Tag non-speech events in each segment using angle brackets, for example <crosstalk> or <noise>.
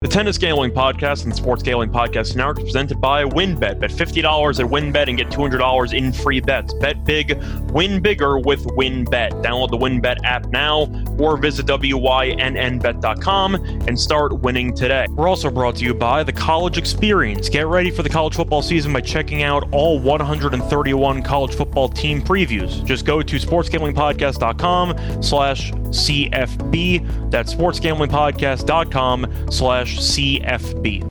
The Tennis Gambling Podcast and Sports Gambling Podcast is presented by WynnBET. Bet $50 at WynnBET and get $200 in free bets. Bet big, win bigger with WynnBET. Download the WynnBET app now or visit WYNNBet.com and start winning today. We're also brought to you by the College Experience. Get ready for the college football season by checking out all 131 college football team previews. Just go to sportsgamblingpodcast.com slash CFB. That's sportsgamblingpodcast.com slash CFB.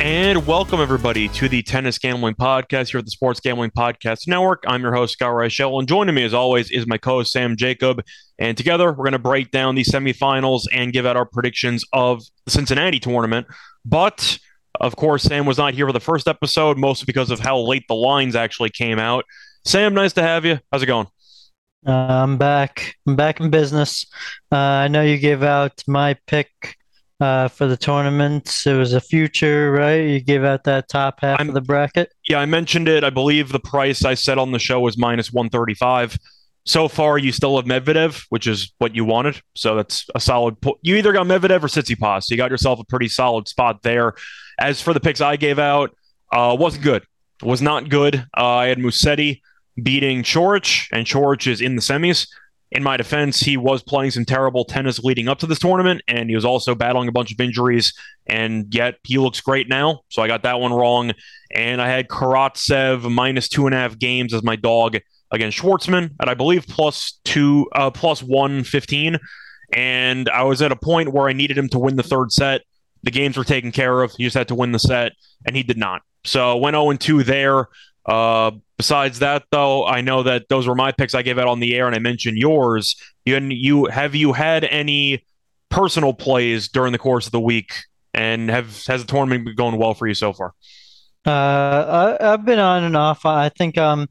And welcome everybody to the Tennis Gambling Podcast here at the Sports Gambling Podcast Network. I'm your host, Scott Reichel, and joining me as always is my co-host Sam Jacob. And together we're going to break down the semifinals and give out our predictions of the Cincinnati tournament. But of course, Sam was not here for the first episode, mostly because of how late the lines actually came out. Sam, nice to have you. How's it going? Uh, I'm back. I'm back in business. Uh, I know you gave out my pick uh, for the tournament. It was a future, right? You gave out that top half I'm, of the bracket. Yeah, I mentioned it. I believe the price I said on the show was minus 135. So far, you still have Medvedev, which is what you wanted. So that's a solid. Po- you either got Medvedev or Tsitsipas. So you got yourself a pretty solid spot there. As for the picks I gave out, uh, wasn't good. Was not good. Uh, I had Musetti beating Coric, and Coric is in the semis. In my defense, he was playing some terrible tennis leading up to this tournament, and he was also battling a bunch of injuries, and yet he looks great now. So I got that one wrong. And I had Karatsev minus two and a half games as my dog against Schwartzman at I believe plus two, uh, plus one fifteen. And I was at a point where I needed him to win the third set. The games were taken care of. He just had to win the set, and he did not. So went 0 2 there. Uh, besides that, though, I know that those were my picks I gave out on the air, and I mentioned yours. You, you have you had any personal plays during the course of the week, and have has the tournament been going well for you so far? Uh, I, have been on and off. I think um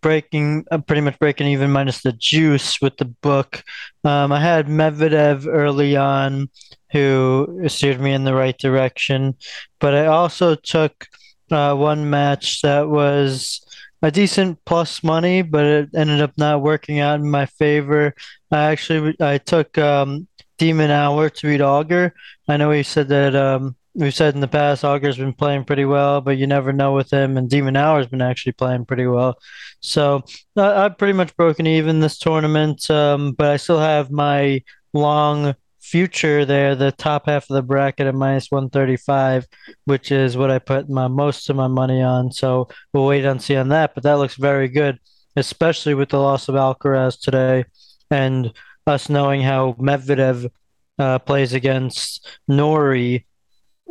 breaking uh, pretty much breaking even minus the juice with the book. Um, I had Medvedev early on, who steered me in the right direction, but I also took uh, one match that was a decent plus money, but it ended up not working out in my favor. I actually I took um, de Minaur to beat Auger. I know he said that um, we've said in the past Auger's been playing pretty well, but you never know with him. And de Minaur's been actually playing pretty well. So uh, I've pretty much broken even this tournament, um, but I still have my long future there, the top half of the bracket at minus 135, which is what I put my most of my money on. So we'll wait and see on that. But that looks very good, especially with the loss of Alcaraz today and us knowing how Medvedev uh, plays against Norrie.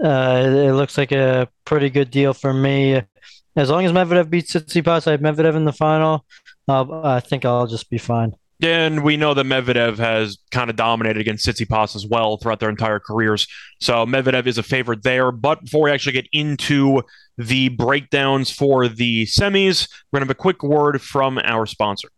Uh, it looks like a pretty good deal for me. As long as Medvedev beats Tsitsipas, I have Medvedev in the final. Uh, I think I'll just be fine. And we know that Medvedev has kind of dominated against Tsitsipas as well throughout their entire careers. So Medvedev is a favorite there. But before we actually get into the breakdowns for the semis, we're going to have a quick word from our sponsor.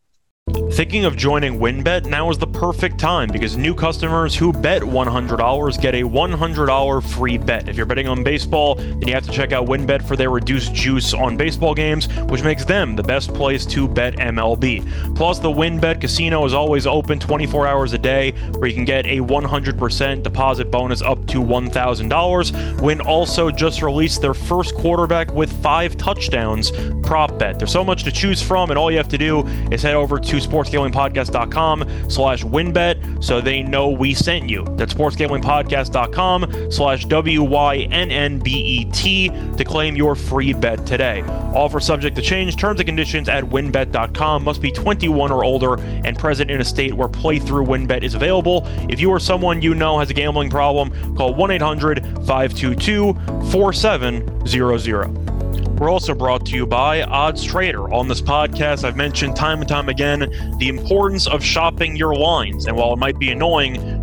Thinking of joining WynnBET? Now is the perfect time because new customers who bet $100 get a $100 free bet. If you're betting on baseball, then you have to check out WynnBET for their reduced juice on baseball games, which makes them the best place to bet MLB. Plus, the WynnBET casino is always open 24 hours a day, where you can get a 100% deposit bonus up to $1,000. Wynn also just released their first quarterback with five touchdowns prop bet. There's so much to choose from, and all you have to do is head over to sportsgamblingpodcast.com slash wynnbet so they know we sent you. That's sportsgamblingpodcast.com slash W-Y-N-N-B-E-T to claim your free bet today. Offer subject to change. Terms and conditions at wynnbet.com. Must be 21 or older and present in a state where playthrough wynnbet is available. If you or someone you know has a gambling problem, call 1-800-522-4700. We're also brought to you by Odds Trader. On this podcast, I've mentioned time and time again the importance of shopping your lines. And while it might be annoying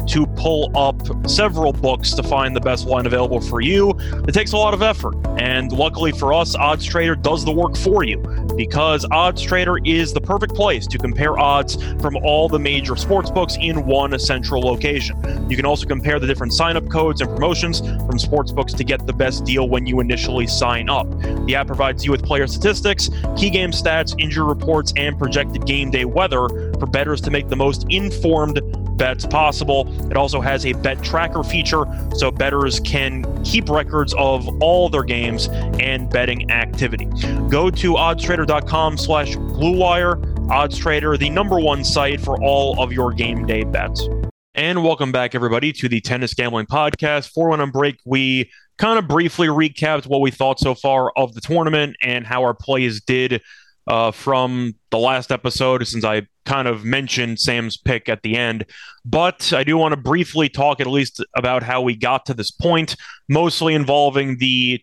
pull up several books to find the best line available for you, it takes a lot of effort. And luckily for us, Odds Trader does the work for you because Odds Trader is the perfect place to compare odds from all the major sports books in one central location. You can also compare the different sign up codes and promotions from sports books to get the best deal when you initially sign up. The app provides you with player statistics, key game stats, injury reports, and projected game day weather for bettors to make the most informed bets possible. It also has a bet tracker feature so bettors can keep records of all their games and betting activity. Go to oddstrader.com slash bluewire. OddsTrader, the number one site for all of your game day bets. And welcome back, everybody, to the Tennis Gambling Podcast. For when on break, we kind of briefly recapped what we thought so far of the tournament and how our plays did uh, from the last episode, since I kind of mentioned Sam's pick at the end. But I do want to briefly talk at least about how we got to this point, mostly involving the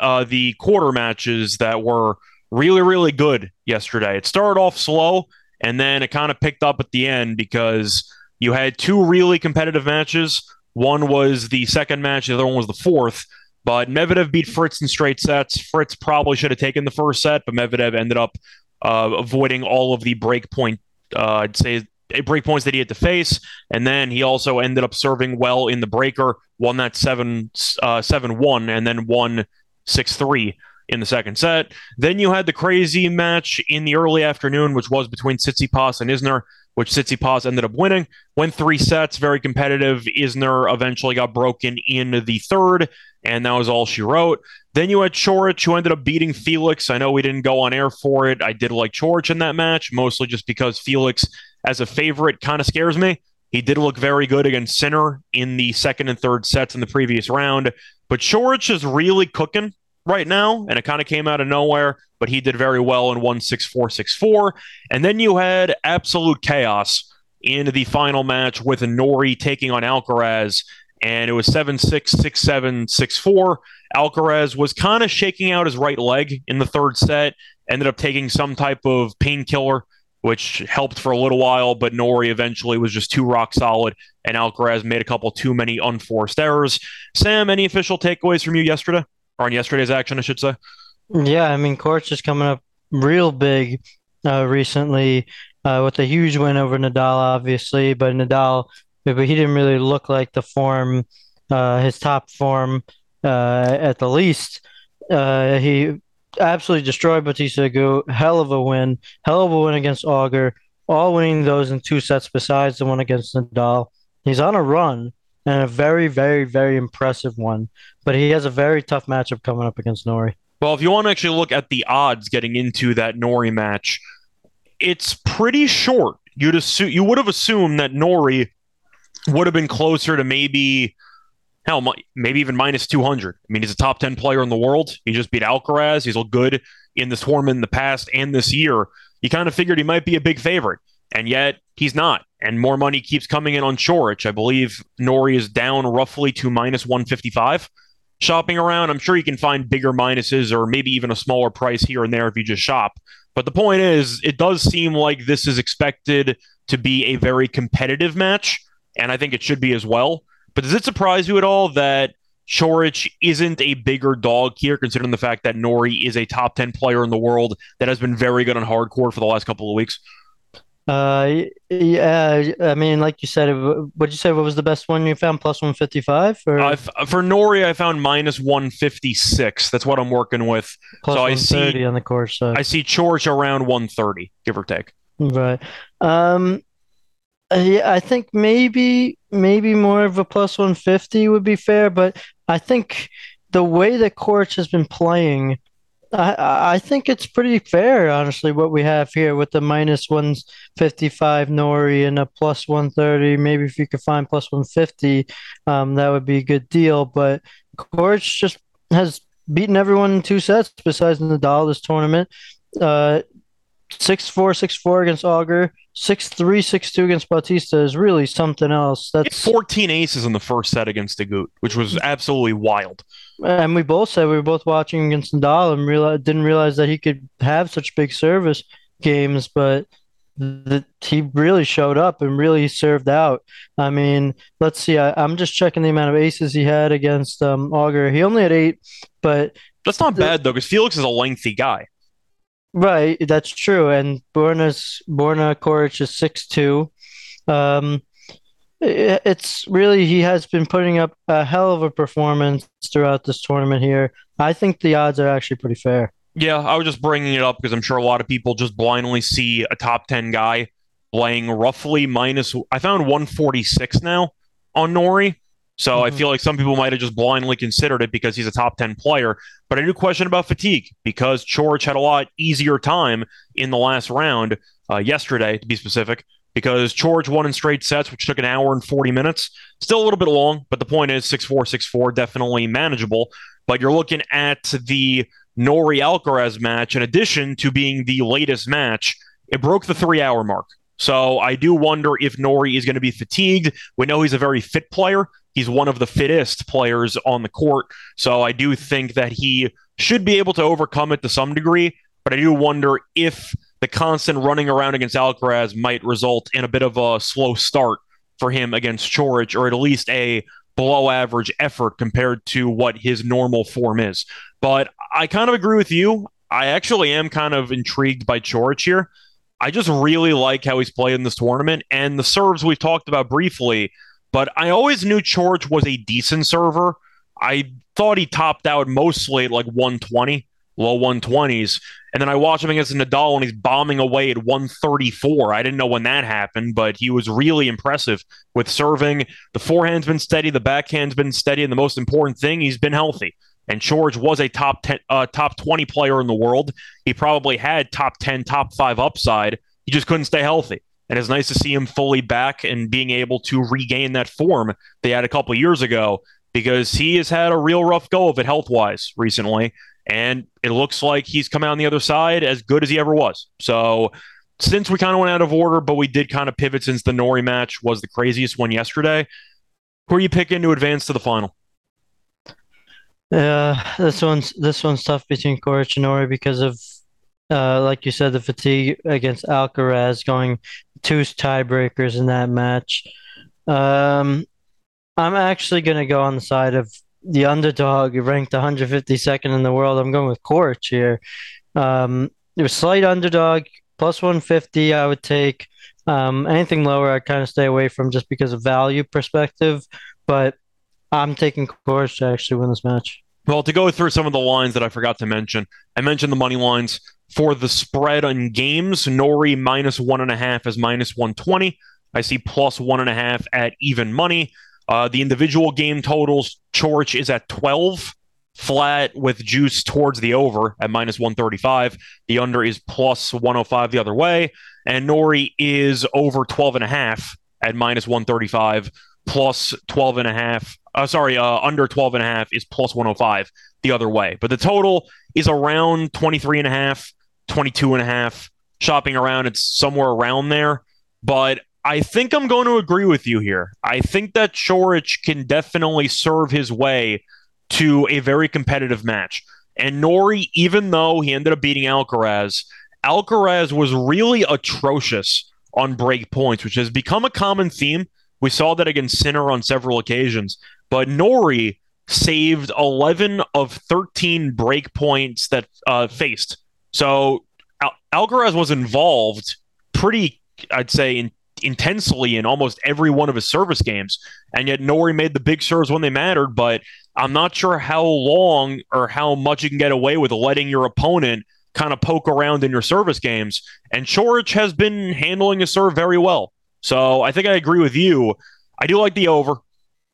uh, the quarter matches that were really, really good yesterday. It started off slow, and then it kind of picked up at the end because you had two really competitive matches. One was the second match, the other one was the fourth. But Medvedev beat Fritz in straight sets. Fritz probably should have taken the first set, but Medvedev ended up uh, avoiding all of the break point, uh, I'd say, break points that he had to face. And then he also ended up serving well in the breaker, won that 7 uh, 7 1, and then won 6 3 in the second set. Then you had the crazy match in the early afternoon, which was between Tsitsipas and Isner, which Tsitsipas ended up winning. Went three sets, very competitive. Isner eventually got broken in the third, and that was all she wrote. Then you had Coric, who ended up beating Felix. I know we didn't go on air for it. I did like Coric in that match, mostly just because Felix, as a favorite, kind of scares me. He did look very good against Sinner in the second and third sets in the previous round, but Coric is really cooking right now, and it kind of came out of nowhere, but he did very well in won 6 4 6 4. And then you had absolute chaos in the final match with Norrie taking on Alcaraz, and it was 7 6 6 7 6 4. Alcaraz was kind of shaking out his right leg in the third set, ended up taking some type of painkiller. Which helped for a little while, but Norrie eventually was just too rock solid, and Alcaraz made a couple too many unforced errors. Sam, any official takeaways from you yesterday? or on yesterday's action, I should say. Yeah, I mean, Court's is coming up real big uh, recently uh, with a huge win over Nadal, obviously, but Nadal, but he didn't really look like the form, uh, his top form uh, at the least. Uh, he absolutely destroyed Bautista Agut. Hell of a win, hell of a win against Auger. All winning those in two sets besides the one against Nadal. He's on a run and a very, very, very impressive one. But he has a very tough matchup coming up against Norrie. Well, if you want to actually look at the odds getting into that Norrie match, it's pretty short. You'd assume you would have assumed that Norrie would have been closer to maybe hell, maybe even minus 200. I mean, he's a top 10 player in the world. He just beat Alcaraz. He's looked good in this tournament in the past and this year. You kind of figured he might be a big favorite, and yet he's not and more money keeps coming in on Coric. I believe Norrie is down roughly to minus 155. Shopping around, I'm sure you can find bigger minuses or maybe even a smaller price here and there if you just shop. But the point is, it does seem like this is expected to be a very competitive match, and I think it should be as well. But does it surprise you at all that Coric isn't a bigger dog here, considering the fact that Norrie is a top 10 player in the world that has been very good on hard court for the last couple of weeks? Uh, yeah. I mean, like you said, what you say? What was the best one you found? Plus one fifty five. Uh, for Norrie, I found minus one fifty six. That's what I'm working with. Plus so I see on the course side. I see Coric around one thirty, give or take. Right. Um. I think maybe maybe more of a plus one fifty would be fair, but I think the way that Coric has been playing I I think it's pretty fair, honestly, what we have here with the minus one fifty five Norrie and a plus one thirty. Maybe if you could find plus one fifty, um, that would be a good deal. But Coric just has beaten everyone in two sets besides Nadal this tournament. Uh, six four six four against Auger, six three six two against Bautista is really something else. That's fourteen aces in the first set against Agut, which was absolutely wild. And we both said we were both watching against Nadal and realize, didn't realize that he could have such big service games, but the, he really showed up and really served out. I mean, let's see. I, am just checking the amount of aces he had against um, Auger. He only had eight, but that's not bad though, because Felix is a lengthy guy. Right, that's true. And Borna's Borna Coric is six two. Um, it's really he has been putting up a hell of a performance throughout this tournament here. I think the odds are actually pretty fair. Yeah, I was just bringing it up because I'm sure a lot of people just blindly see a top 10 guy playing roughly minus. I found 146 now on Norrie. So mm-hmm. I feel like some people might have just blindly considered it because he's a top 10 player. But I do question about fatigue because Coric had a lot easier time in the last round uh, yesterday, to be specific, because Coric won in straight sets, which took an hour and 40 minutes. Still a little bit long, but the point is 6 4, 6 4, definitely manageable. But you're looking at the Norrie Alcaraz match, in addition to being the latest match, it broke the three hour mark. So I do wonder if Norrie is going to be fatigued. We know he's a very fit player. He's one of the fittest players on the court. So I do think that he should be able to overcome it to some degree. But I do wonder if the constant running around against Alcaraz might result in a bit of a slow start for him against Coric, or at least a below average effort compared to what his normal form is. But I kind of agree with you. I actually am kind of intrigued by Coric here. I just really like how he's played in this tournament. And the serves we've talked about briefly, but I always knew Coric was a decent server. I thought he topped out mostly at like 120, low 120s. And then I watched him against Nadal and he's bombing away at 134. I didn't know when that happened, but he was really impressive with serving. The forehand's been steady, the backhand's been steady, and the most important thing, he's been healthy. And Coric was a top 10, uh, top 20 player in the world. He probably had top 10, top five upside. He just couldn't stay healthy. And it's nice to see him fully back and being able to regain that form they had a couple years ago because he has had a real rough go of it health wise recently. And it looks like he's come out on the other side as good as he ever was. So since we kind of went out of order, but we did kind of pivot since the Norrie match was the craziest one yesterday, who are you picking to advance to the final? Yeah, this one's this one's tough between Coric and Norrie because of, uh, like you said, the fatigue against Alcaraz, going two tiebreakers in that match. Um, I'm actually gonna go on the side of the underdog ranked 152nd in the world. I'm going with Coric here. Um, it was slight underdog plus 150. I would take um, anything lower. I kind of stay away from just because of value perspective. But I'm taking Coric to actually win this match. Well, to go through some of the lines that I forgot to mention, I mentioned the money lines for the spread on games. Norrie minus one and a half is minus 120. I see plus one and a half at even money. Uh, the individual game totals, Coric is at 12, flat with juice towards the over at minus 135. The under is plus 105 the other way. And Norrie is over 12 and a half at minus 135, plus 12 and a half. Uh, sorry, uh, under 12 and a half is plus 105 the other way. But the total is around 23 and a half, 22 and a half. Shopping around, it's somewhere around there. But I think I'm going to agree with you here. I think that Coric can definitely serve his way to a very competitive match. And Norrie, even though he ended up beating Alcaraz, Alcaraz was really atrocious on break points, which has become a common theme. We saw that against Sinner on several occasions. But Norrie saved 11 of 13 break points that uh, faced. So Al- was involved pretty, I'd say, in intensely in almost every one of his service games. And yet Norrie made the big serves when they mattered, but I'm not sure how long or how much you can get away with letting your opponent kind of poke around in your service games. And Coric has been handling his serve very well. So I think I agree with you. I do like the over.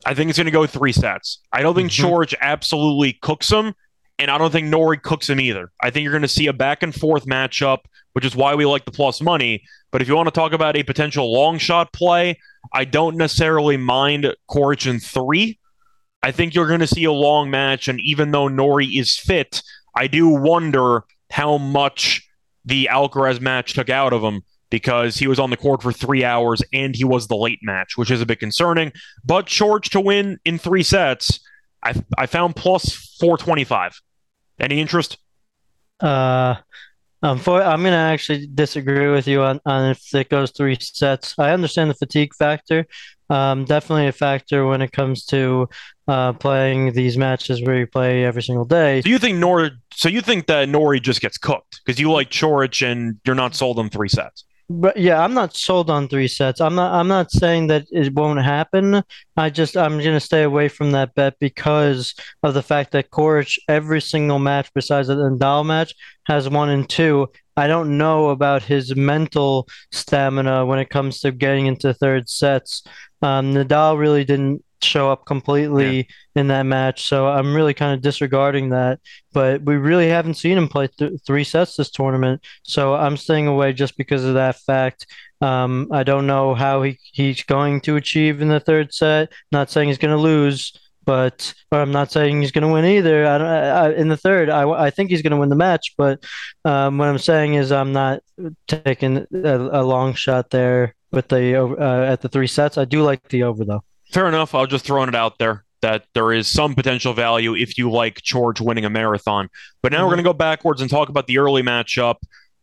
I think it's going to go three sets. I don't think mm absolutely cooks him, and I don't think Norrie cooks him either. I think you're going to see a back and forth matchup, which is why we like the plus money. But if you want to talk about a potential long shot play, I don't necessarily mind Coric in three. I think you're going to see a long match. And even though Norrie is fit, I do wonder how much the Alcaraz match took out of him because he was on the court for three hours and he was the late match, which is a bit concerning. But Coric to win in three sets, I, I found plus 425. Any interest? Uh, um, for, I'm going to actually disagree with you on, on if it goes three sets. I understand the fatigue factor. Um, definitely a factor when it comes to uh, playing these matches where you play every single day. So you think Nor? So you think that Norrie just gets cooked because you like Coric and you're not sold on three sets? But yeah, I'm not sold on three sets. I'm not. I'm not saying that it won't happen. I just I'm gonna stay away from that bet because of the fact that Coric every single match besides the Nadal match has one and two. I don't know about his mental stamina when it comes to getting into third sets. Um, Nadal really didn't show up completely yeah. in that match, so I'm really kind of disregarding that. But we really haven't seen him play th- three sets this tournament, so I'm staying away just because of that fact. Um, I don't know how he, he's going to achieve in the third set. Not saying he's going to lose but I'm not saying he's going to win either. I, I, in the third, I, I think he's going to win the match, but um, what I'm saying is I'm not taking a, a long shot there with the uh, at the three sets. I do like the over though. Fair enough. I'll just throwing it out there that there is some potential value if you like Coric winning a marathon. But now mm-hmm. we're going to go backwards and talk about the early matchup.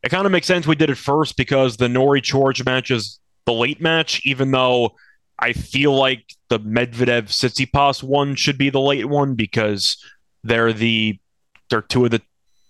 It kind of makes sense we did it first because the Norrie Coric match is the late match, even though I feel like the Medvedev Tsitsipas one should be the late one because they're the they're two of the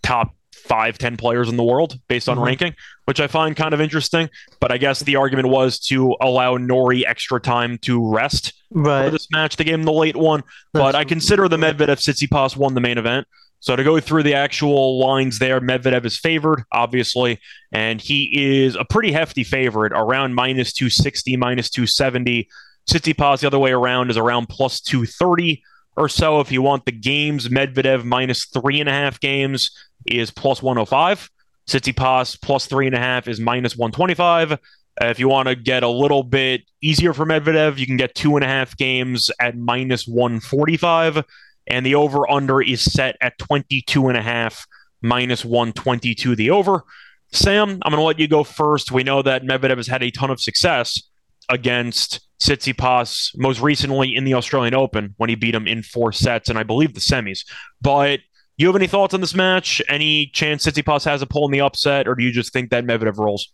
top five, ten players in the world based on mm-hmm. ranking, which I find kind of interesting. But I guess the argument was to allow Norrie extra time to rest right. for this match. They gave him the late one, That's but I consider the Medvedev Tsitsipas won the main event. So to go through the actual lines there, Medvedev is favored, obviously, and he is a pretty hefty favorite, around minus 260, minus 270. Tsitsipas the other way around is around plus 230 or so. If you want the games, Medvedev minus three and a half games is plus 105. Tsitsipas plus three and a half is minus 125. Uh, if you want to get a little bit easier for Medvedev, you can get two and a half games at minus 145 and the over under is set at 22 and a half minus 122 the over. Sam, I'm going to let you go first. We know that Medvedev has had a ton of success against Tsitsipas most recently in the Australian Open when he beat him in four sets and I believe the semis. But you have any thoughts on this match? Any chance Tsitsipas has a pull in the upset, or do you just think that Medvedev rolls?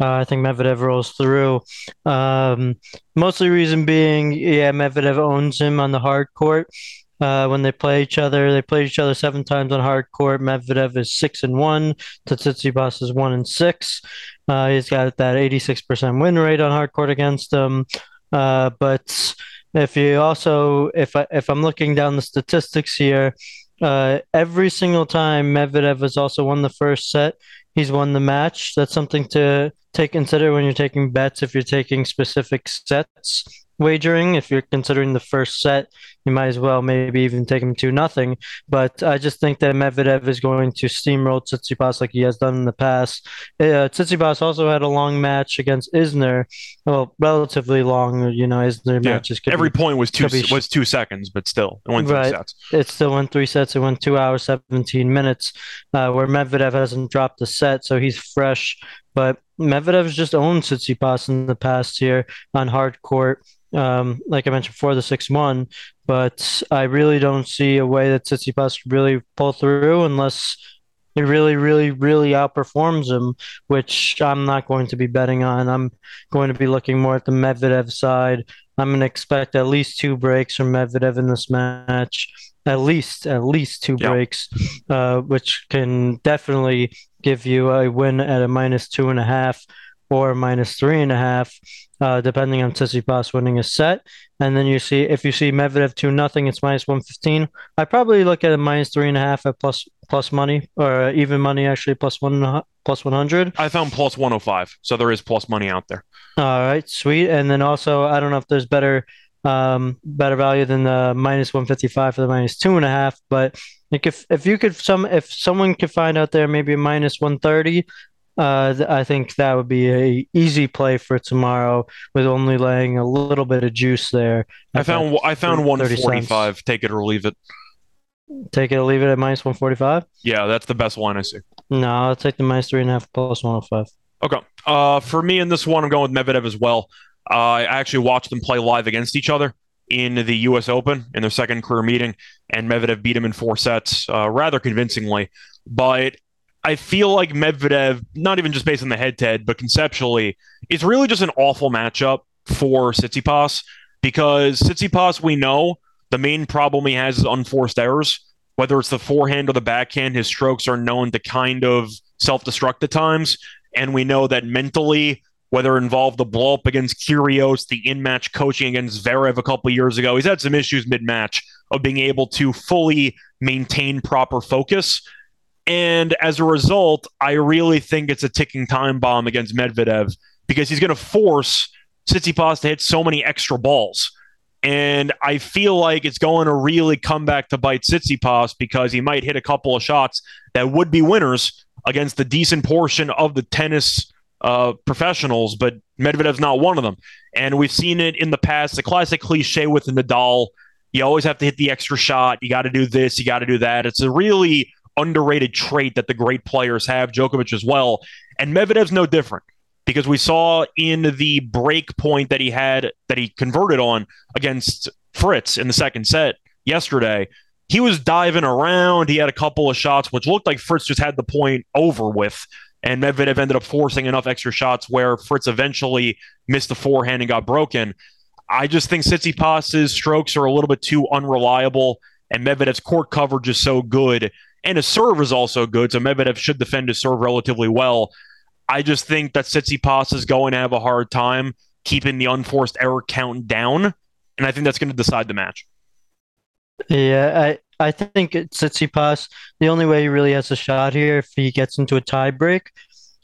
Uh, I think Medvedev rolls through. Um, mostly reason being, yeah, Medvedev owns him on the hard court uh, when they play each other. They play each other seven times on hard court. Medvedev is six and one. Tsitsipas is one and six. Uh, he's got that 86% win rate on hard court against them. Uh, but if you also, if I if I'm looking down the statistics here, uh, every single time Medvedev has also won the first set, he's won the match. That's something to take consider when you're taking bets. If you're taking specific sets, wagering. If you're considering the first set, you might as well maybe even take him to nothing. But I just think that Medvedev is going to steamroll Tsitsipas like he has done in the past. Uh, Tsitsipas also had a long match against Isner. Well, relatively long. You know, Isner yeah. matches. Every be, point was two be, was two seconds, but still, it went three right. sets. It still went three sets. It went two hours seventeen minutes. Uh, where Medvedev hasn't dropped a set, so he's fresh. But Medvedev's just owned Tsitsipas in the past here on hard court um, like I mentioned before, the 6 1. But I really don't see a way that Tsitsipas could really pull through unless he really, really, really outperforms him, which I'm not going to be betting on. I'm going to be looking more at the Medvedev side. I'm going to expect at least two breaks from Medvedev in this match. At least, at least two yep. breaks, uh, which can definitely give you a win at a minus two and a half or minus three and a half uh, depending on Tsitsipas winning a set. And then you see if you see Medvedev two nothing, it's minus one fifteen. I probably look at a minus three and a half at plus plus money or even money actually plus one plus one hundred. I found plus one hundred five, so there is plus money out there. All right, sweet. And then also I don't know if there's better um better value than the minus 155 for the minus two and a half but like if if you could some if someone could find out there maybe minus 130 uh, I think that would be a easy play for tomorrow with only laying a little bit of juice there. I found I found one forty five. Take it or leave it. Take it or leave it at minus one forty five. Yeah, that's the best line I see. No, I'll take the minus three and a half plus one hundred five. Okay. Uh, for me in this one, I'm going with Medvedev as well. Uh, I actually watched them play live against each other in the U.S. Open in their second career meeting, and Medvedev beat him in four sets uh, rather convincingly. But I feel like Medvedev, not even just based on the head to head, but conceptually, it's really just an awful matchup for Tsitsipas because Tsitsipas, we know the main problem he has is unforced errors. Whether it's the forehand or the backhand, his strokes are known to kind of self destruct at times. And we know that mentally, whether it involved the blow up against Kyrgios, the in match coaching against Zverev a couple years ago, he's had some issues mid match of being able to fully maintain proper focus And as a result, I really think it's a ticking time bomb against Medvedev because he's going to force Tsitsipas to hit so many extra balls. And I feel like it's going to really come back to bite Tsitsipas because he might hit a couple of shots that would be winners against the decent portion of the tennis uh, professionals, but Medvedev's not one of them. And we've seen it in the past. The classic cliche with Nadal you always have to hit the extra shot. You got to do this. You got to do that. It's a really underrated trait that the great players have, Djokovic as well. And Medvedev's no different because we saw in the break point that he had that he converted on against Fritz in the second set yesterday. He was diving around. He had a couple of shots, which looked like Fritz just had the point over with. And Medvedev ended up forcing enough extra shots where Fritz eventually missed the forehand and got broken. I just think Tsitsipas's strokes are a little bit too unreliable, and Medvedev's court coverage is so good, and his serve is also good. So Medvedev should defend his serve relatively well. I just think that Tsitsipas is going to have a hard time keeping the unforced error count down, and I think that's going to decide the match. Yeah, I I think Tsitsipas. The only way he really has a shot here if he gets into a tie break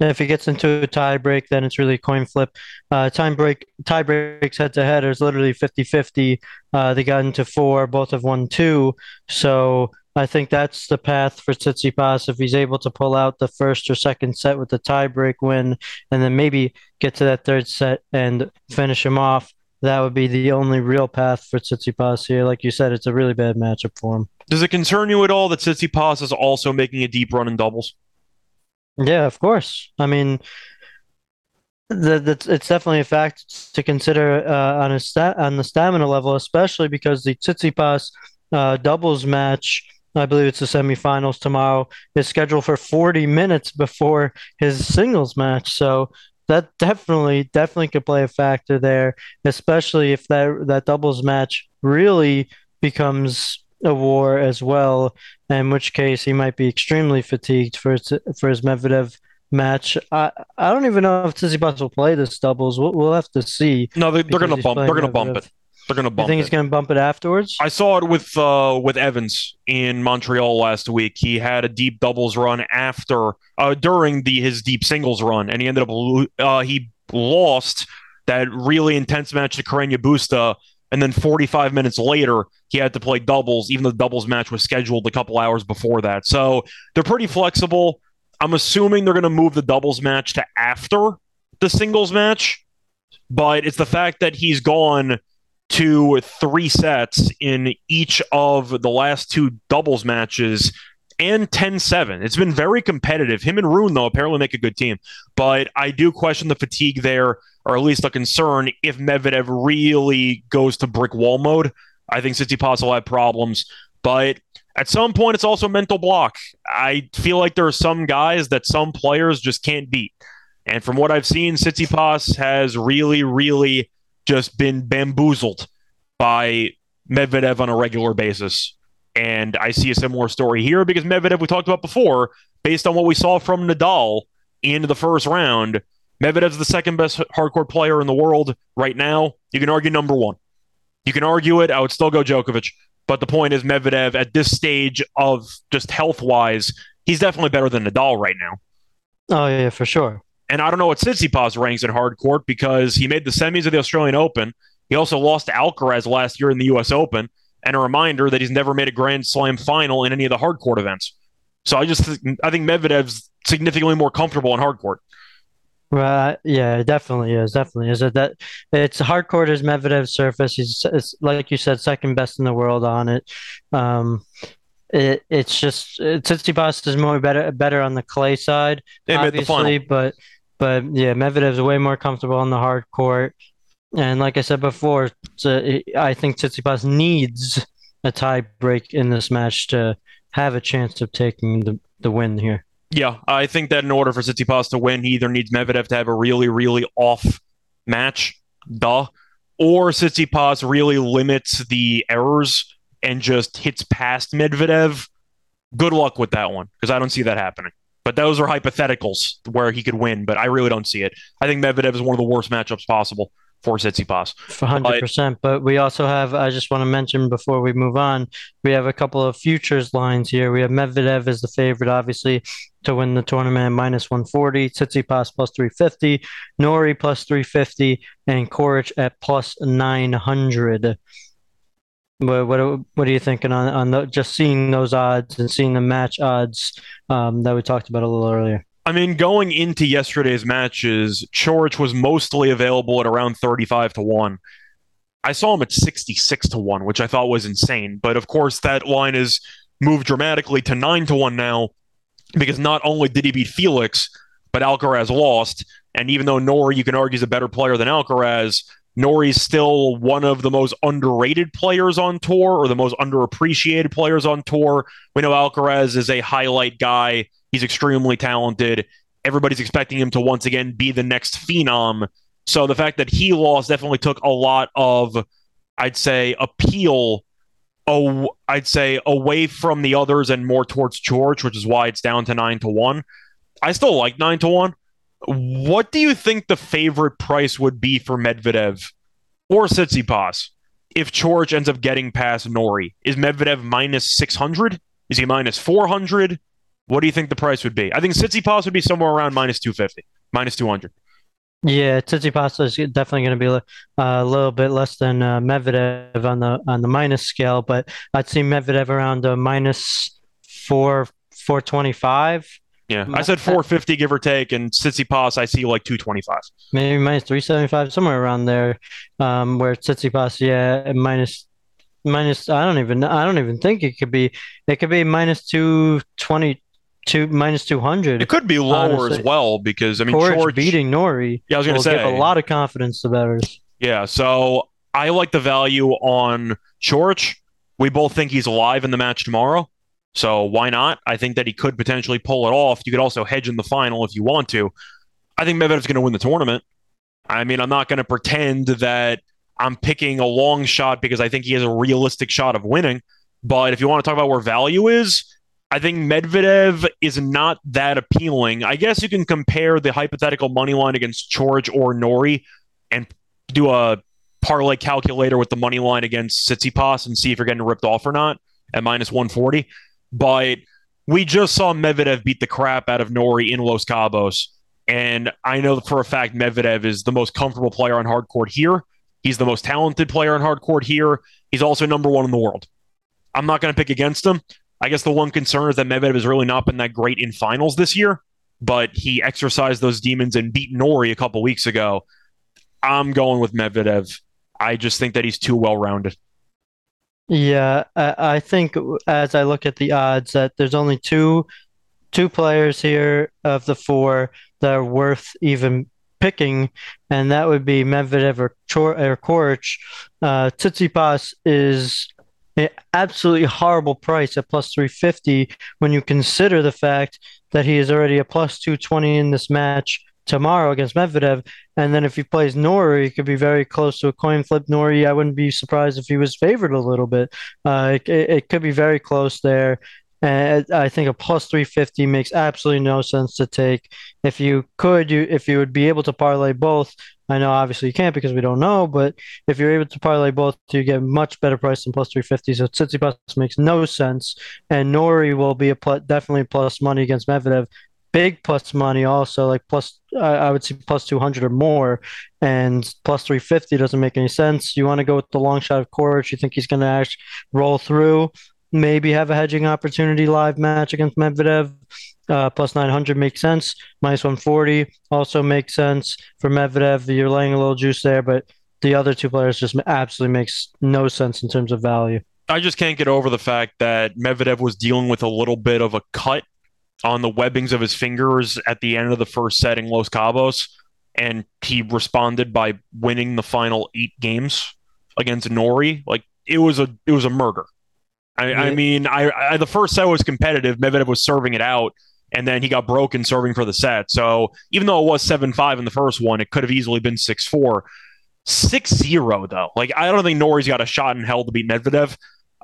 if he gets into a tie break, then it's really a coin flip. Uh, time break, tie breaks head to head is literally 50 50. Uh, they got into four, both have won two. So I think that's the path for Tsitsipas. If he's able to pull out the first or second set with the tiebreak win, and then maybe get to that third set and finish him off, that would be the only real path for Tsitsipas here. Like you said, it's a really bad matchup for him. Does it concern you at all that Tsitsipas is also making a deep run in doubles? Yeah, of course. I mean, that it's definitely a fact to consider uh, on a stat on the stamina level, especially because the Tsitsipas uh, doubles match, I believe it's the semifinals tomorrow, is scheduled for 40 minutes before his singles match. So that definitely definitely could play a factor there, especially if that that doubles match really becomes a war as well, in which case he might be extremely fatigued for his, for his Medvedev match. I I don't even know if Tsitsipas will play this doubles. We'll, we'll have to see. No, they, are going to bump. They're going to bump it. They're going to bump. You think it. he's going to bump it afterwards? I saw it with uh, with Evans in Montreal last week. He had a deep doubles run after uh, during the his deep singles run, and he ended up uh, he lost that really intense match to Carreño Busta and then 45 minutes later, he had to play doubles, even though the doubles match was scheduled a couple hours before that. So they're pretty flexible. I'm assuming they're going to move the doubles match to after the singles match, but it's the fact that he's gone to three sets in each of the last two doubles matches and 10-7. It's been very competitive. Him and Rune, though, apparently make a good team. But I do question the fatigue there, or at least a concern if Medvedev really goes to brick wall mode. I think Tsitsipas will have problems. But at some point, it's also mental block. I feel like there are some guys that some players just can't beat. And from what I've seen, Tsitsipas has really, really just been bamboozled by Medvedev on a regular basis. And I see a similar story here because Medvedev, we talked about before, based on what we saw from Nadal in the first round, Medvedev's the second best hard court player in the world right now. You can argue number one. You can argue it. I would still go Djokovic. But the point is, Medvedev at this stage of just health wise, he's definitely better than Nadal right now. Oh, yeah, for sure. And I don't know what Tsitsipas ranks in hardcourt because he made the semis of the Australian Open. He also lost to Alcaraz last year in the U.S. Open and a reminder that he's never made a Grand Slam final in any of the hard court events. So I just th- I think Medvedev's significantly more comfortable in hard court. Right. Yeah, it definitely is. Definitely is. It that it's hard court is Medvedev's surface. He's it's, like you said, second best in the world on it. Um, it it's just Tsitsipas is more better better on the clay side, they obviously, but but yeah, Medvedev's way more comfortable on the hard court. And like I said before, I think Tsitsipas needs a tie break in this match to have a chance of taking the, the win here. Yeah, I think that in order for Tsitsipas to win, he either needs Medvedev to have a really, really off match, duh, or Tsitsipas really limits the errors and just hits past Medvedev. Good luck with that one because I don't see that happening. But those are hypotheticals where he could win, but I really don't see it. I think Medvedev is one of the worst matchups possible for Tsitsipas. hundred percent. But we also have. I just want to mention before we move on, we have a couple of futures lines here. We have Medvedev as the favorite, obviously, to win the tournament minus one forty. Tsitsipas plus three fifty. Norrie plus three fifty, and Coric at plus nine hundred. What, what what are you thinking on on the, just seeing those odds and seeing the match odds um, that we talked about a little earlier? I mean, going into yesterday's matches, Coric was mostly available at around 35 to 1. I saw him at 66 to 1, which I thought was insane. But of course, that line has moved dramatically to 9 to 1 now because not only did he beat Felix, but Alcaraz lost. And even though Norrie, you can argue, is a better player than Alcaraz, Norrie's still one of the most underrated players on tour or the most underappreciated players on tour. We know Alcaraz is a highlight guy He's extremely talented. Everybody's expecting him to once again be the next phenom. So the fact that he lost definitely took a lot of, I'd say, appeal. Oh, I'd say away from the others and more towards Coric, which is why it's down to nine to one. I still like nine to one. What do you think the favorite price would be for Medvedev or Tsitsipas if Coric ends up getting past Norrie? Is Medvedev minus six hundred? Is he minus four hundred? What do you think the price would be? I think Tsitsipas would be somewhere around minus 250, minus 200. Yeah, Tsitsipas is definitely going to be a, uh, a little bit less than uh, Medvedev on the on the minus scale, but I'd see Medvedev around a minus four four twenty five. Yeah, I said 450 give or take, and Tsitsipas I see like 225. Maybe minus 375, somewhere around there. Um, where Tsitsipas, yeah, minus minus. I don't even I don't even think it could be. It could be minus 220 two minus two hundred. It could be lower honestly. as well because I mean Coric, Coric beating Norrie. Yeah, I was going to say give a lot of confidence to bettors. Yeah, so I like the value on Coric. We both think he's alive in the match tomorrow. So why not? I think that he could potentially pull it off. You could also hedge in the final if you want to. I think Medvedev's going to win the tournament. I mean, I'm not going to pretend that I'm picking a long shot because I think he has a realistic shot of winning. But if you want to talk about where value is, I think Medvedev is not that appealing. I guess you can compare the hypothetical money line against Coric or Norrie and do a parlay calculator with the money line against Tsitsipas and see if you're getting ripped off or not at minus 140. But we just saw Medvedev beat the crap out of Norrie in Los Cabos. And I know for a fact Medvedev is the most comfortable player on hard court here. He's the most talented player on hard court here. He's also number one in the world. I'm not going to pick against him. I guess the one concern is that Medvedev has really not been that great in finals this year, but he exercised those demons and beat Norrie a couple weeks ago. I'm going with Medvedev. I just think that he's too well rounded. Yeah, I, think as I look at the odds that there's only two two players here of the four that are worth even picking, and that would be Medvedev or, Chor- or Coric. Uh, Tsitsipas is an absolutely horrible price at plus 350 when you consider the fact that he is already a plus 220 in this match tomorrow against Medvedev. And then if he plays Norrie, he could be very close to a coin flip. Norrie, I wouldn't be surprised if he was favored a little bit. Uh, it, it could be very close there. And I think a plus 350 makes absolutely no sense to take. If you could, you if you would be able to parlay both, I know obviously you can't because we don't know, but if you're able to parlay both, you get much better price than plus 350. So Tsitsipas makes no sense. And Norrie will be a pl- definitely plus money against Medvedev. Big plus money also, like plus, I, would say plus 200 or more. And plus 350 doesn't make any sense. You want to go with the long shot of course You think he's going to actually roll through maybe have a hedging opportunity live match against Medvedev. Uh, plus 900 makes sense. Minus 140 also makes sense for Medvedev. You're laying a little juice there, but the other two players just absolutely makes no sense in terms of value. I just can't get over the fact that Medvedev was dealing with a little bit of a cut on the webbings of his fingers at the end of the first set in Los Cabos, and he responded by winning the final eight games against Norrie. Like it was a it was a murder. I, yeah. I mean, I, I, the first set was competitive. Medvedev was serving it out, and then he got broken serving for the set. So even though it was seven five in the first one, it could have easily been six four. 6-0 though. Like I don't think Norrie's got a shot in hell to beat Medvedev.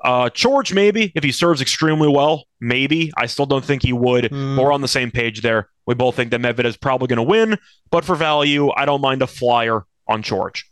Uh, Coric maybe if he serves extremely well, maybe. I still don't think he would. Mm. We're on the same page there. We both think that Medvedev's probably going to win, but for value, I don't mind a flyer on Coric.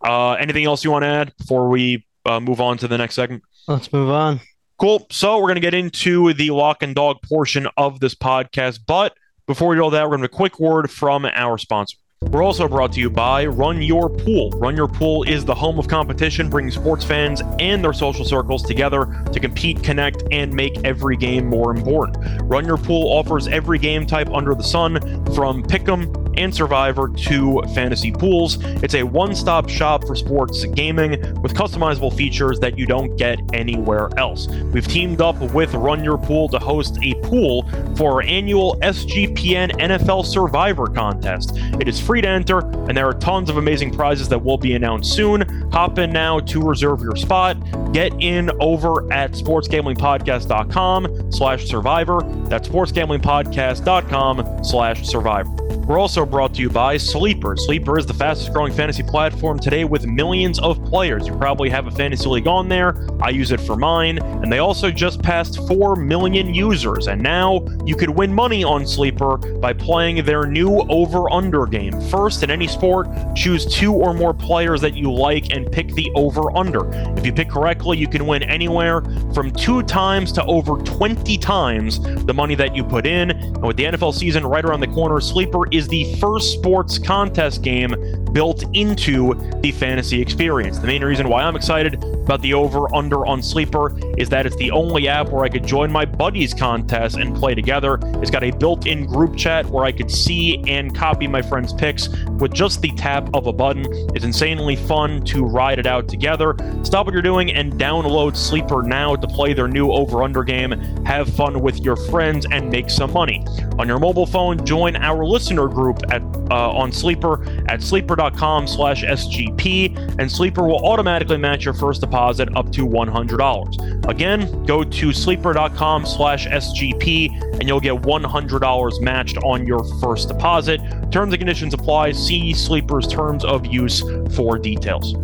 Uh, anything else you want to add before we uh, move on to the next segment? Let's move on. Cool. So we're going to get into the lock and dog portion of this podcast. But before we do all that, we're going to have a quick word from our sponsor. We're also brought to you by Run Your Pool. Run Your Pool is the home of competition, bringing sports fans and their social circles together to compete, connect, and make every game more important. Run Your Pool offers every game type under the sun, from Pick'em and Survivor to fantasy pools. It's a one stop shop for sports gaming with customizable features that you don't get anywhere else. We've teamed up with Run Your Pool to host a pool for our annual SGPN NFL Survivor contest. It is free to enter, and there are tons of amazing prizes that will be announced soon. Hop in now to reserve your spot. Get in over at sportsgamblingpodcast.com slash survivor. That's sportsgamblingpodcast.com slash survivor. We're also brought to you by Sleeper. Sleeper is the fastest growing fantasy platform today with millions of players. You probably have a fantasy league on there. I use it for mine, and they also just passed 4 million users. And now you could win money on Sleeper by playing their new over under game. First, in any sport, choose two or more players that you like and pick the over under. If you pick correctly, you can win anywhere from two times to over 20 times the money that you put in. And with the NFL season right around the corner, Sleeper is the first sports contest game built into the fantasy experience. The main reason why I'm excited about the over under on Sleeper is that it's the only app where I could join my buddies contest and play together. It's got a built in group chat where I could see and copy my friends' picks with just the tap of a button. It's insanely fun to ride it out together. Stop what you're doing and download Sleeper now to play their new over under game. Have fun with your friends and make some money. On your mobile phone, join our listener group at uh, on Sleeper at sleeper.com slash SGP, and Sleeper will automatically match your first deposit up to $100. Again, go to sleeper.com slash SGP, and you'll get $100 matched on your first deposit. Terms and conditions apply. See Sleeper's terms of use for details.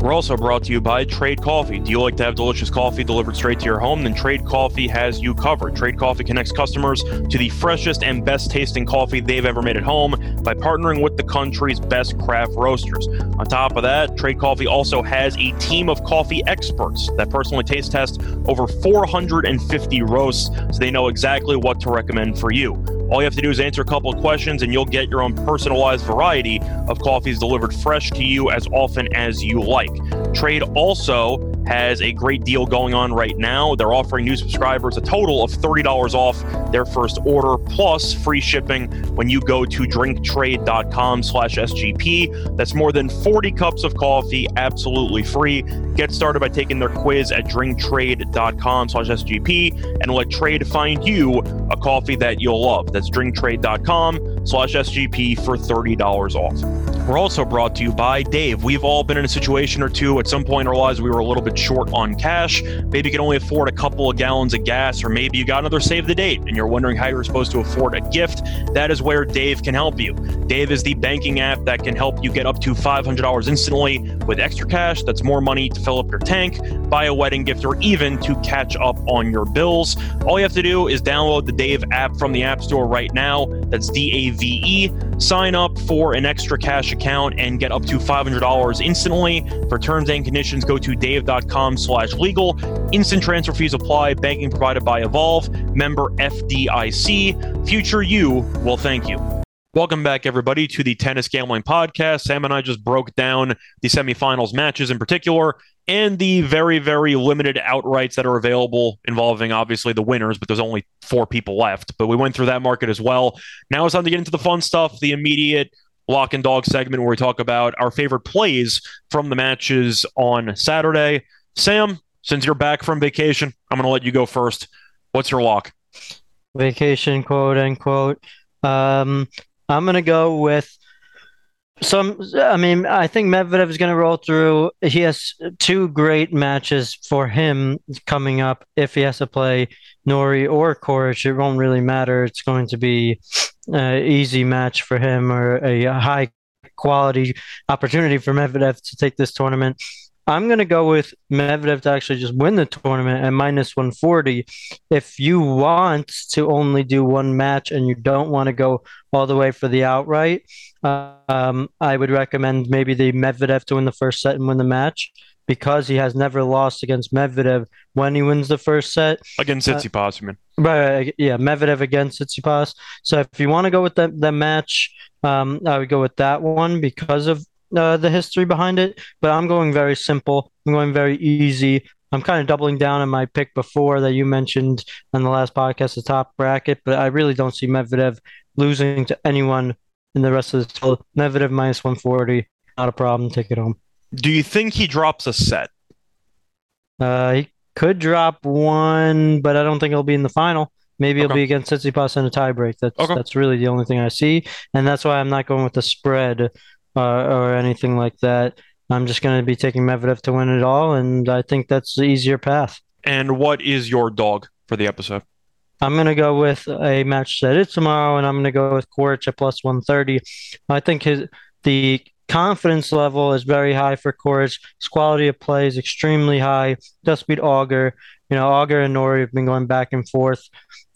We're also brought to you by Trade Coffee. Do you like to have delicious coffee delivered straight to your home? Then Trade Coffee has you covered. Trade Coffee connects customers to the freshest and best tasting coffee they've ever made at home by partnering with the country's best craft roasters. On top of that, Trade Coffee also has a team of coffee experts that personally taste test over 450 roasts so they know exactly what to recommend for you. All you have to do is answer a couple of questions, and you'll get your own personalized variety of coffees delivered fresh to you as often as you like. Trade also has a great deal going on right now. They're offering new subscribers a total of $30 off their first order plus free shipping when you go to drinktrade.com slash SGP. That's more than 40 cups of coffee absolutely free. Get started by taking their quiz at drinktrade.com slash SGP and let Trade find you a coffee that you'll love. That's drinktrade.com slash SGP for $30 off. We're also brought to you by Dave. We've all been in a situation or two at some point in our lives we were a little bit short on cash. Maybe you can only afford a couple of gallons of gas, or maybe you got another save the date and you're wondering how you're supposed to afford a gift. That is where Dave can help you. Dave is the banking app that can help you get up to $500 instantly with extra cash. That's more money to fill up your tank, buy a wedding gift, or even to catch up on your bills. All you have to do is download the Dave app from the App Store right now. That's D A V E. Sign up for an extra cash account and get up to $500 instantly. For terms and conditions, go to dave.com slash legal. Instant transfer fees apply. Banking provided by Evolve. Member FDIC. Future you will thank you. Welcome back, everybody, to the Tennis Gambling Podcast. Sam and I just broke down the semifinals matches in particular and the very, very limited outrights that are available involving obviously the winners, but there's only four people left. But we went through that market as well. Now it's time to get into the fun stuff, the immediate lock and dog segment where we talk about our favorite plays from the matches on Saturday. Sam, since you're back from vacation, I'm going to let you go first. What's your lock? Vacation, quote unquote. Um, I'm gonna go with some. I mean, I think Medvedev is gonna roll through. He has two great matches for him coming up. If he has to play Norrie or Coric, it won't really matter. It's going to be an easy match for him or a high quality opportunity for Medvedev to take this tournament. I'm going to go with Medvedev to actually just win the tournament at minus 140. If you want to only do one match and you don't want to go all the way for the outright, um, I would recommend maybe the Medvedev to win the first set and win the match because he has never lost against Medvedev when he wins the first set. Against Tsitsipas, uh, man. Right, yeah, Medvedev against Tsitsipas. So if you want to go with that, that match, um, I would go with that one because of uh, the history behind it. But I'm going very simple. I'm going very easy. I'm kind of doubling down on my pick before that you mentioned on the last podcast, the top bracket, but I really don't see Medvedev losing to anyone in the rest of the field. Medvedev minus 140, not a problem. Take it home. Do you think he drops a set? Uh, he could drop one, but I don't think it'll be in the final. Maybe it'll be against Tsitsipas in a tiebreak. That's okay. that's really the only thing I see, and that's why I'm not going with the spread uh, or anything like that. I'm just going to be taking Medvedev to win it all, and I think that's the easier path. And what is your dog for the episode? I'm going to go with a match that is tomorrow, and I'm going to go with Coric at plus 130. I think his the confidence level is very high for Coric. His quality of play is extremely high. Just beat Auger. You know, Auger and Norrie have been going back and forth.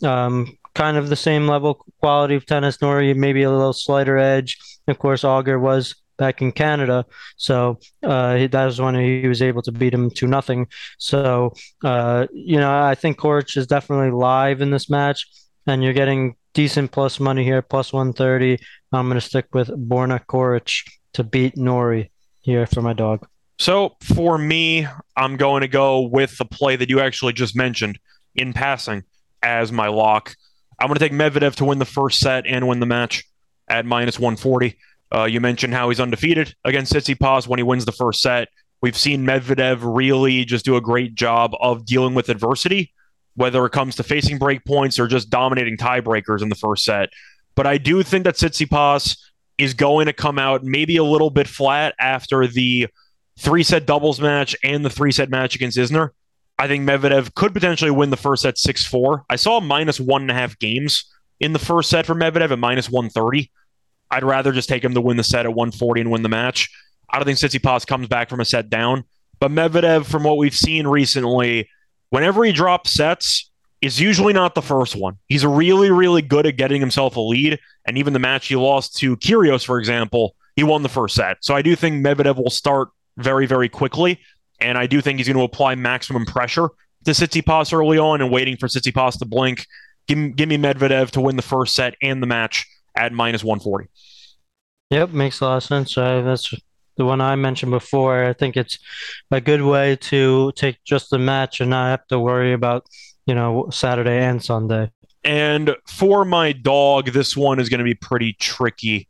Um, kind of the same level quality of tennis. Norrie maybe a little slighter edge. Of course, Auger was back in Canada, so uh, that was when he was able to beat him to nothing. So uh, you know, I think Coric is definitely live in this match, and you're getting decent plus money here, plus 130. I'm going to stick with Borna Coric to beat Norrie here for my dog. So for me, I'm going to go with the play that you actually just mentioned in passing as my lock. I'm going to take Medvedev to win the first set and win the match at minus 140. Uh, you mentioned how he's undefeated against Tsitsipas when he wins the first set. We've seen Medvedev really just do a great job of dealing with adversity, whether it comes to facing break points or just dominating tiebreakers in the first set. But I do think that Tsitsipas is going to come out maybe a little bit flat after the three set doubles match and the three set match against Isner. I think Medvedev could potentially win the first set 6 4. I saw minus one and a half games in the first set for Medvedev at minus 130. I'd rather just take him to win the set at 140 and win the match. I don't think Tsitsipas comes back from a set down. But Medvedev, from what we've seen recently, whenever he drops sets, is usually not the first one. He's really, really good at getting himself a lead. And even the match he lost to Kyrgios, for example, he won the first set. So I do think Medvedev will start very, very quickly. And I do think he's going to apply maximum pressure to Tsitsipas early on and waiting for Tsitsipas to blink. Give, give me Medvedev to win the first set and the match at minus 140. Yep, makes a lot of sense. Uh, that's the one I mentioned before. I think it's a good way to take just the match and not have to worry about you know, Saturday and Sunday. And for my dog, this one is going to be pretty tricky.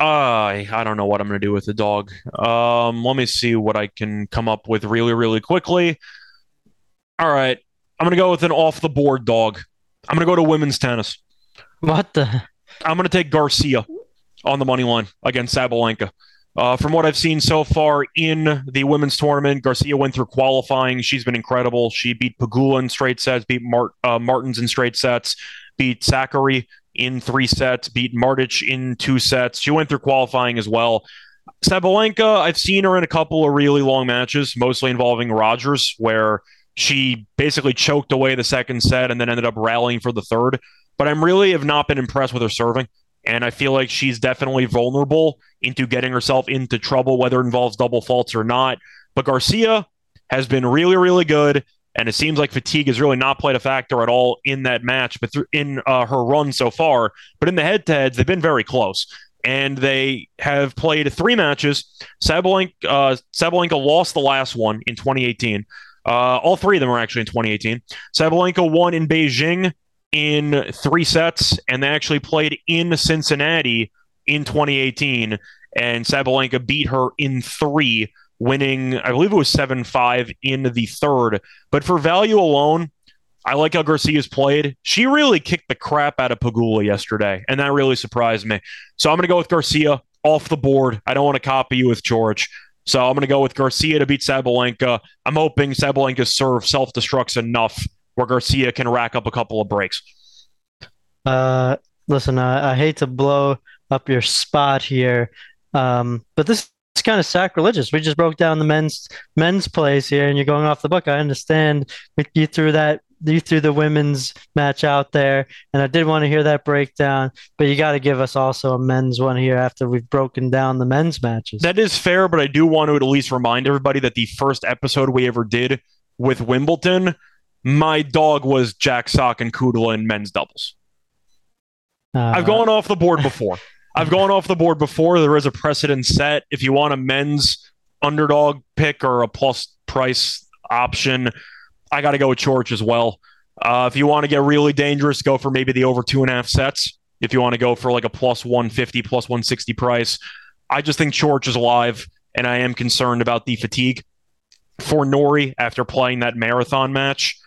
Uh, I don't know what I'm going to do with the dog. Um, let me see what I can come up with really, really quickly. All right. I'm going to go with an off the board dog. I'm going to go to women's tennis. What the? I'm going to take Garcia on the money line against Sabalenka. Uh, from what I've seen so far in the women's tournament, Garcia went through qualifying. She's been incredible. She beat Pegula in straight sets, beat Mart, uh, Martins in straight sets, beat Sakkari in three sets, beat Martic in two sets. She went through qualifying as well. Sabalenka, I've seen her in a couple of really long matches, mostly involving Rogers, where she basically choked away the second set and then ended up rallying for the third. But I'm really have not been impressed with her serving. And I feel like she's definitely vulnerable into getting herself into trouble, whether it involves double faults or not. But Garcia has been really, really good. And it seems like fatigue has really not played a factor at all in that match, but in uh, her run so far. But in the head to heads, they've been very close. And they have played three matches. Sabalenka, uh, Sabalenka lost the last one in 2018. Uh, all three of them are actually in 2018. Sabalenka won in Beijing in three sets, and they actually played in Cincinnati in 2018. And Sabalenka beat her in three, winning, I believe it was 7 5 in the third. But for value alone, I like how Garcia's played. She really kicked the crap out of Pegula yesterday, and that really surprised me. So I'm going to go with Garcia off the board. I don't want to copy you with George. So I'm going to go with Garcia to beat Sabalenka. I'm hoping Sabalenka's serve self destructs enough where Garcia can rack up a couple of breaks? Uh, listen, I, I hate to blow up your spot here, um, but this is kind of sacrilegious. We just broke down the men's men's plays here, and you're going off the book. I understand you threw that you threw the women's match out there, and I did want to hear that breakdown. But you got to give us also a men's one here after we've broken down the men's matches. That is fair, but I do want to at least remind everybody that the first episode we ever did with Wimbledon, my dog was Jack Sock and Kudla in men's doubles. Uh, I've gone off the board before. <laughs> I've gone off the board before. There is a precedent set. If you want a men's underdog pick or a plus price option, I got to go with Coric as well. Uh, if you want to get really dangerous, go for maybe the over two and a half sets. If you want to go for like a plus 150, plus 160 price, I just think Coric is alive, and I am concerned about the fatigue for Norrie after playing that marathon match.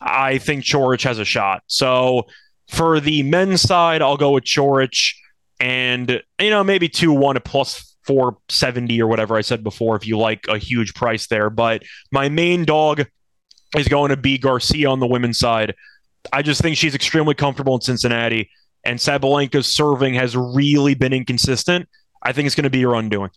I think Coric has a shot. So for the men's side, I'll go with Coric and you know maybe two one at plus 470 or whatever I said before if you like a huge price there. But my main dog is going to be Garcia on the women's side. I just think she's extremely comfortable in Cincinnati, and Sabalenka's serving has really been inconsistent. I think it's going to be her undoing.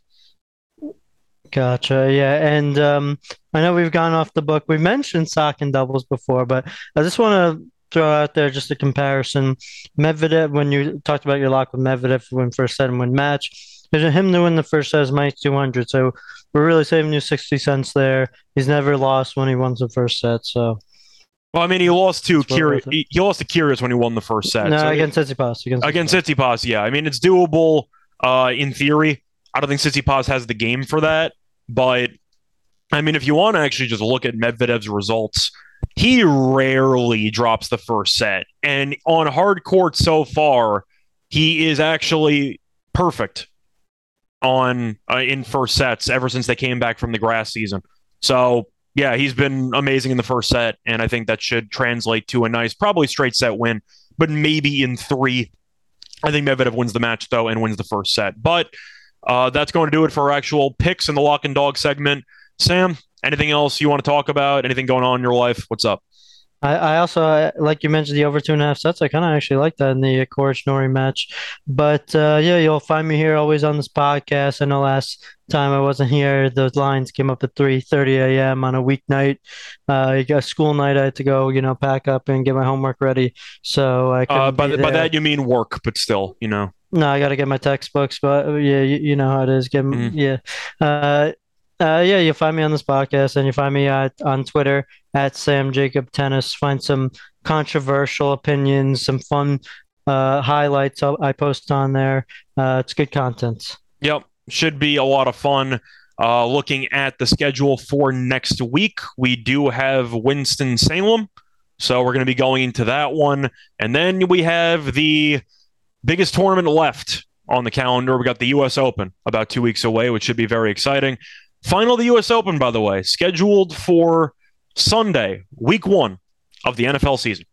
Gotcha. Yeah, and um, I know we've gone off the book. We mentioned sock and doubles before, but I just want to throw out there just a comparison. Medvedev, when you talked about your lock with Medvedev when first set and win match, him to win the first set is minus 200. So we're really saving you 60 cents there. He's never lost when he wins the first set. So. Well, I mean, he lost to Kyrgios. He, he, lost to Kyrgios when he won the first set. No, so against Tsitsipas. Against, against Tsitsipas, yeah. I mean, it's doable uh, in theory. I don't think Tsitsipas has the game for that, but I mean, if you want to actually just look at Medvedev's results, he rarely drops the first set. And on hard court so far, he is actually perfect on uh, in first sets ever since they came back from the grass season. So, yeah, he's been amazing in the first set and I think that should translate to a nice probably straight set win, but maybe in 3. I think Medvedev wins the match though and wins the first set. But uh, that's going to do it for our actual picks in the lock and dog segment. Sam, anything else you want to talk about? Anything going on in your life? What's up? I, I also, like you mentioned, the over two and a half sets. I kind of actually like that in the Coric Norrie match. But uh, yeah, you'll find me here always on this podcast. I know last time I wasn't here, those lines came up at 3:30 a.m. on a weeknight. Uh, a school night. I had to go, you know, pack up and get my homework ready. So I uh, by, the, by that you mean work, but still, you know. No, I got to get my textbooks, but yeah, you, you know how it is. Get mm-hmm. yeah. Uh, uh, yeah, you'll find me on this podcast and you find me at, on Twitter at Sam Jacob Tennis. Find some controversial opinions, some fun uh, highlights I post on there. Uh, it's good content. Yep. Should be a lot of fun. Uh, looking at the schedule for next week, we do have Winston Salem. So we're going to be going into that one. And then we have the biggest tournament left on the calendar. We got the U.S. Open about two weeks away, which should be very exciting. Final of the U.S. Open, by the way, scheduled for Sunday, week one of the NFL season.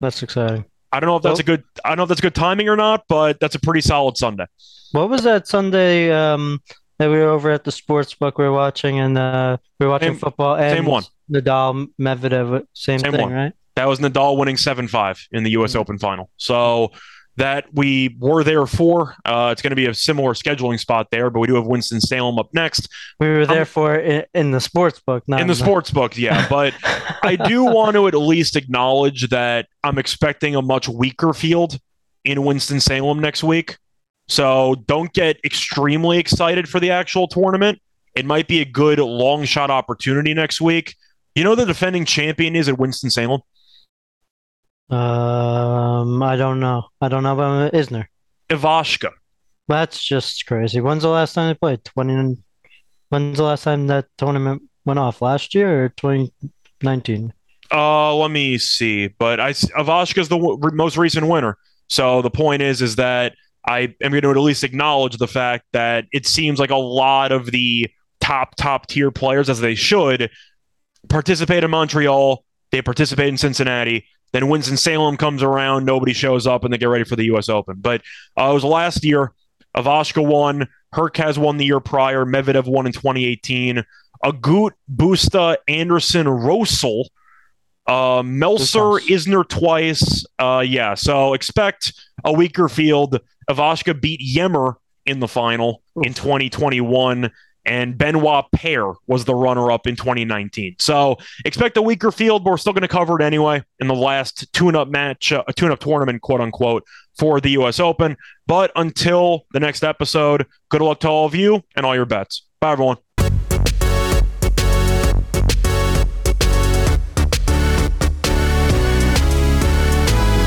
That's exciting. I don't know if that's well, a good. I don't know if that's good timing or not, but that's a pretty solid Sunday. What was that Sunday um, that we were over at the sports book we were watching, and uh, we were watching same, football? And same one. Nadal, Medvedev, same, same thing, one. right? That was Nadal winning seven five in the U.S. Mm-hmm. Open final. So that we were there for. Uh, it's going to be a similar scheduling spot there, but we do have Winston Salem up next. We were there um, for in, in, the sports book, not in the, the sports book, yeah. <laughs> But I do want to at least acknowledge that I'm expecting a much weaker field in Winston Salem next week. So don't get extremely excited for the actual tournament. It might be a good long shot opportunity next week. You know the defending champion is at Winston Salem. Um, I don't know. I don't know about Isner. Ivashka. That's just crazy. When's the last time they played? Twenty. When's the last time that tournament went off? Last year or twenty nineteen? Uh, let me see. But I Ivashka's the w- most recent winner. So the point is, is that I am going to at least acknowledge the fact that it seems like a lot of the top top tier players, as they should, participate in Montreal. They participate in Cincinnati. Then Winston Salem comes around, nobody shows up, and they get ready for the U.S. Open. But uh, it was last year. Ivashka won. Hurkacz won the year prior. Medvedev won in 2018. Agut, Busta, Anderson, Rosol, uh, Melzer, Isner twice. Uh, yeah, so expect a weaker field. Ivashka beat Ymer in the final Oof. in 2021 and Benoit Paire was the runner up in 2019. So expect a weaker field, but we're still going to cover it anyway in the last tune up match, uh, tune up tournament, quote unquote, for the U.S. Open. But until the next episode, good luck to all of you and all your bets. Bye, everyone.